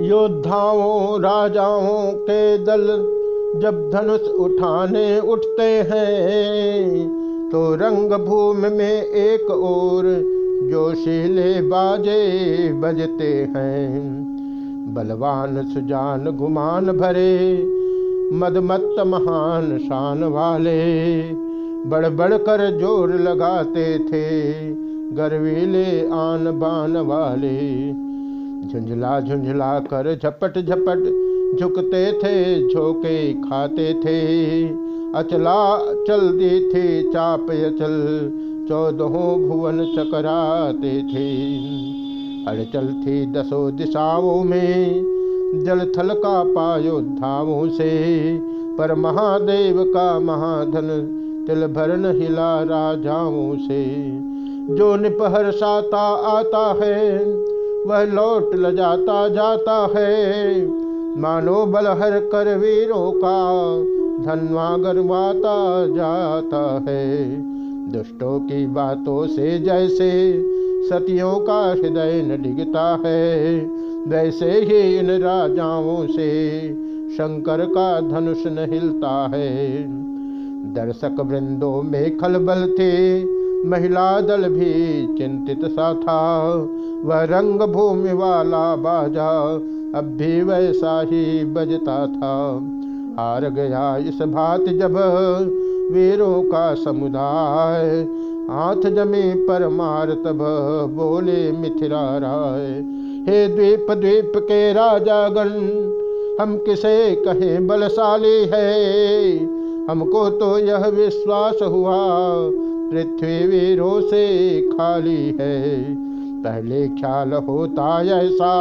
योद्धाओं, राजाओं के दल जब धनुष उठाने उठते हैं तो रंग भूमि में एक और जोशीले बाजे बजते हैं। बलवान, सुजान, गुमान भरे, मदमत्त महान शान वाले बड़ बड़ कर ज़ोर लगाते थे, गर्वीले आन बान वाले। झुंझला झुंझला कर झपट झपट झुकते थे, झोंके खाते थे। अचला चल दी थी चाप अचल, चौदहों भुवन चकराते थे। अड़चल थी दसों दिशाओं में, जल थल का पायोद्धाओं से। पर महादेव का महाधन तिल भरन हिला राजाओं से। जो निपहर साता आता है वह लौट ल जाता है। मानो बलहर कर वीरों का धनवा गरवाता जाता है। दुष्टों की बातों से जैसे सतियों का हृदय न डिगता है, वैसे ही इन राजाओं से शंकर का धनुष न हिलता है। दर्शक वृंदों में खलबल थे महिला दल भी चिंतित सा था। वह रंग भूमि वाला बाजा अब भी वैसा ही बजता था। हार गया इस भात जब वीरों का समुदाय। हाथ जमी पर मार तब बोले मिथिला राय, हे द्वीप द्वीप के राजागण, हम किसे कहे बलशाली है? हमको तो यह विश्वास हुआ पृथ्वी वीरों से खाली है। पहले ख्याल होता ऐसा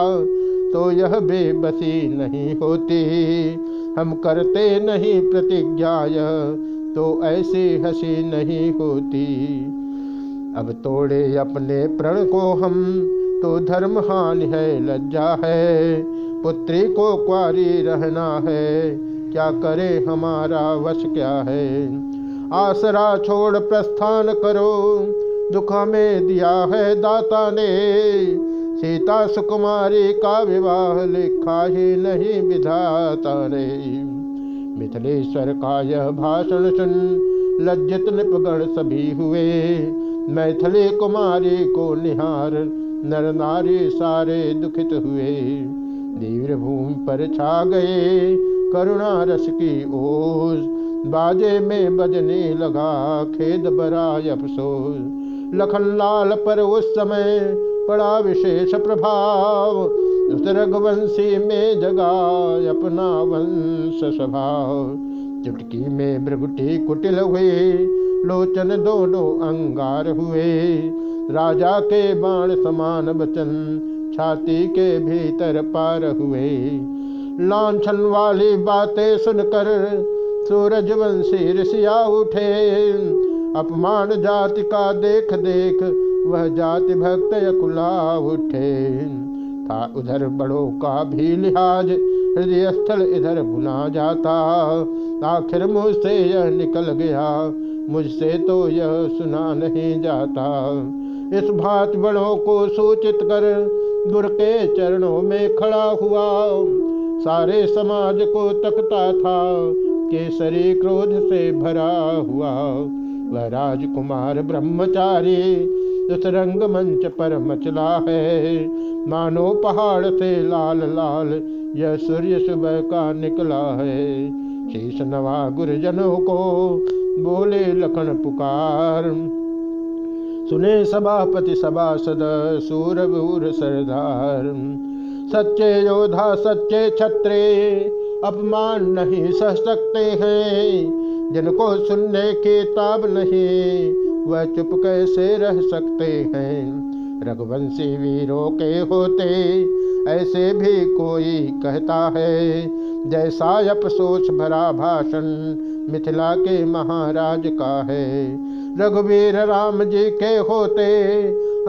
तो यह बेबसी नहीं होती। हम करते नहीं प्रतिज्ञा यह तो ऐसी हँसी नहीं होती। अब तोड़े अपने प्रण को हम तो धर्म हानि है, लज्जा है। पुत्री को क्वारी रहना है, क्या करे हमारा वश क्या है? आसरा छोड़ प्रस्थान करो। दुख में दिया है दाता ने। सीता सुकुमारी का विवाह लिखा ही नहीं विधाता ने। मिथिलेश्वर का यह भाषण सुन लज्जित निपगण सभी हुए। मैथिली कुमारी को निहार नर नारी सारे दुखित हुए। दीव्र भूमि पर छा गए। करुणा रस की ओस बाजे में बजने लगा खेद बरा अफसोस। लखन लाल पर उस समय पड़ा विशेष प्रभाव। उस रघुवंशी में जगा अपना वंश स्वभाव। चुटकी में भ्रगुटी कुटिल हुए लोचन दोनों अंगार हुए। राजा के बाण समान बचन, छाती के भीतर पार हुए। लाछन वाली बातें सुनकर सूरज वंशी ऋषिया उठे। अपमान जाति का देख देख वह जाति भक्त यकुला उठे। था उधर बड़ों का भी लिहाज हृदय स्थल इधर भुला जाता। आखिर मुझसे यह निकल गया, मुझसे तो यह सुना नहीं जाता। इस भात बड़ों को सूचित कर गुर के चरणों में खड़ा हुआ। सारे समाज को तकता था, केसरी क्रोध से भरा हुआ। वह राजकुमार ब्रह्मचारी उस रंग मंच पर मचला है। मानो पहाड़ से लाल लाल, यह सूर्य सुबह का निकला है। शीश नवा गुरुजनों को बोले लखन पुकार। सुने सभापति सभासद, सूरभूर सरदार। सच्चे योद्धा, सच्चे छत्रे, अपमान नहीं सह सकते हैं। जिनको सुनने की ताब नहीं, वह चुप कैसे रह सकते हैं? रघुवंशी वीरों के होते ऐसे भी कोई कहता है, जैसा अफसोस भरा भाषण मिथिला के महाराज का है। रघुवीर राम जी के होते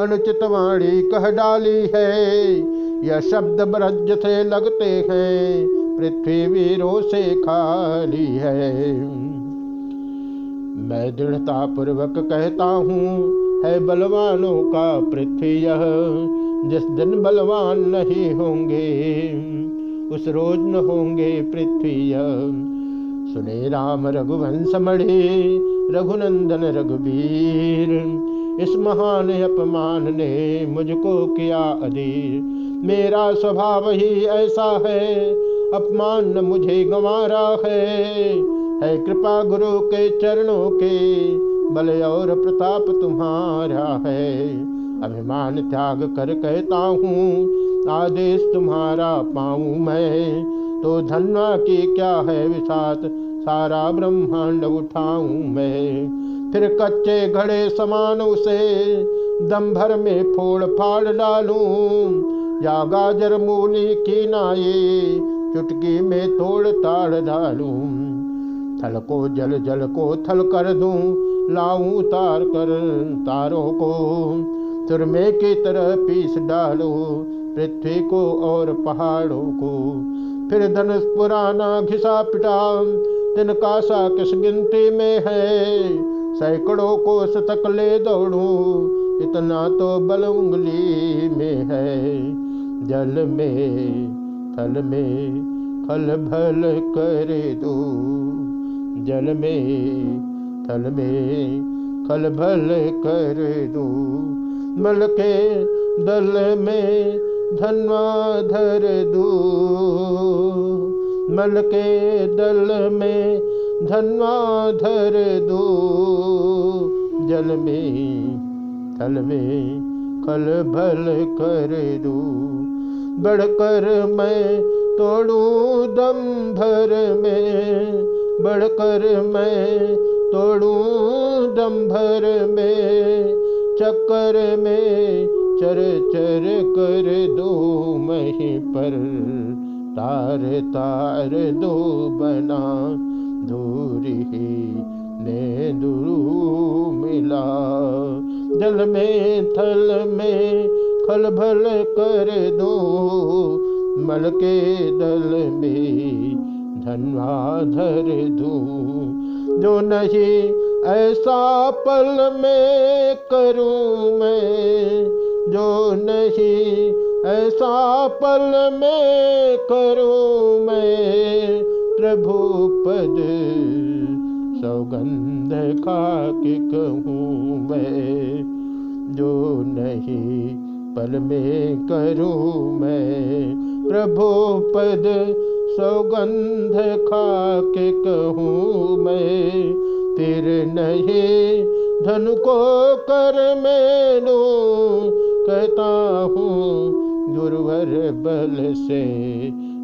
अनुचित वाणी कह डाली है। यह शब्द ब्रज से लगते हैं पृथ्वी वीरों से खाली है। मैं दृढ़ता पूर्वक कहता हूँ, है बलवानों का पृथ्वी यह, जिस दिन बलवान नहीं होंगे, उस रोज न होंगे पृथ्वी सुने राम रघुवंश मणि रघुनंदन रघुवीर इस महान अपमान ने मुझको किया अधीर। मेरा स्वभाव ही ऐसा है, अपमान न मुझे गंवारा है। है कृपा गुरु के चरणों के, बल और प्रताप तुम्हारा है। अभिमान त्याग कर कहता हूँ, आदेश तुम्हारा पाऊँ मैं। तो धन्वा की क्या है विषात सारा ब्रह्मांड उठाऊं मैं। फिर कच्चे घड़े समान उसे दम भर में फोड़ फाड़ डालूं। या गाजर मूली की नाये चुटकी में तोड़ ताड़ डालूं। थल को जल जल को थल कर दूँ, लाऊं तार कर तारों को। तुरमे की तरह पीस डालो, पृथ्वी को और पहाड़ों को। फिर धनुष पुराना घिसा पिटा तिनका सा किस गिनती में है। सैकड़ों को शतक ले दौड़ू, इतना तो बल उंगली में है, जल में, थल में, खल भल कर दो, जल में, थल में, खल भल कर दो मल के दल में धनवा धर दो मल के दल में धनवाधर दो, जल में, थल में खल भल कर दू। बढ़कर मैं तोड़ू दम भर में, बढ़कर मैं तोड़ू दम भर में, चक्कर में चर चर कर दो, मही पर तार तार दो बना दूरी ही ने दूरू मिला। जल में, थल में खल भल कर दो। मल के दल में धनवा धर दू। जो नहीं, ऐसा पल में करूँ मैं। जो नहीं, ऐसा पल में करूँ मैं। प्रभु पद सौगंध खा के कहूँ मैं, जो नहीं पल में करूँ मैं। प्रभु पद सौगंध खा के कहूँ मैं फिर नहीं धन को कर मैनू कहता हूँ गुरुवर बल से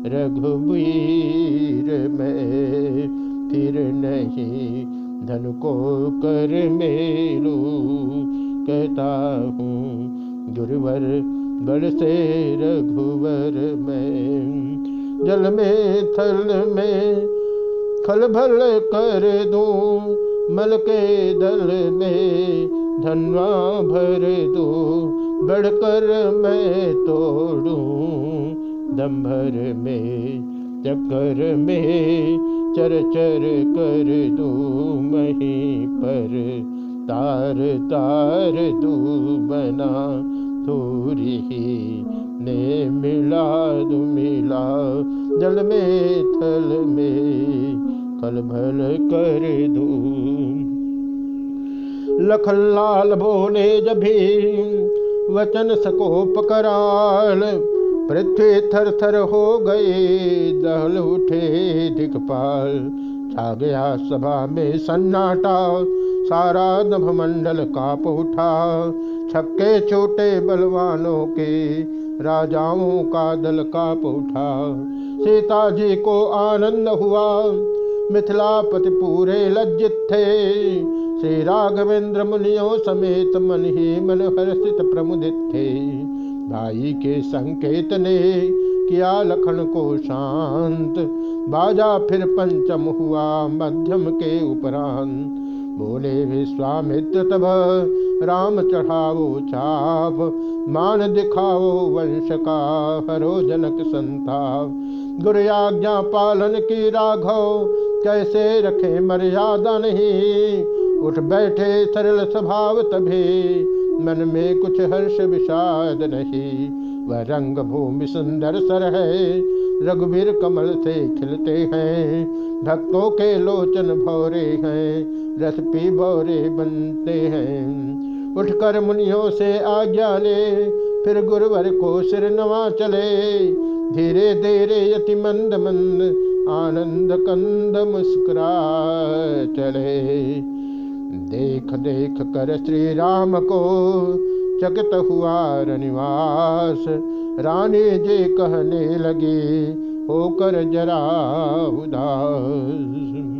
रघुवीर में फिर नहीं धन को कर मेलू। कहता हूँ गुरुवर बल से रघुवर में। जल में, थल में खल भल कर दूँ, मल के दल में धनवा भर दो। बढ़कर मैं तोड़ू दम्भर में, चक्कर में, चर चर कर दो मही पर। तार तार दू बना थोड़ी ने मिला दू मिला जल में, थल में कल भल कर दू। लखन लाल बोले जभी वचन सकोप कराल पृथ्वी थर थर हो गए दहल उठे दिखपाल छा गया सभा में सन्नाटा, सारा नभमंडल काप उठा। छक्के छोटे बलवानों के, राजाओं का दल काप उठा। सीता जी को आनंद हुआ मिथिलापति पूरे लज्जित थे। श्री राघवेंद्र मुनियों समेत मन ही मन हर्षित प्रमुदित थे। भाई के संकेत ने किया लखन को शांत। बाजा फिर पंचम हुआ मध्यम के उपरांत। बोले विश्वामित्र तब राम चढ़ाओ छाप मान दिखाओ वंश का हरो जनक संताप। गुरु आज्ञा पालन की राघव, कैसे रखे मर्यादा नहीं। उठ बैठे सरल स्वभाव तभी। मन में कुछ हर्ष विषाद नहीं। वह रंग भूमि सुंदर सर है। रघुवीर कमल से खिलते हैं। भक्तों के लोचन भौरे हैं। रस पी भौरे बनते हैं। उठकर मुनियों से आज्ञा ले। फिर गुरुवर को सिर नवा चले। धीरे धीरे यति मंद मंद आनंद कंद मुस्कुरा चले। देख देख कर श्री राम को चकित हुआ रनिवास। रानी जी कहने लगी, होकर जरा उदास।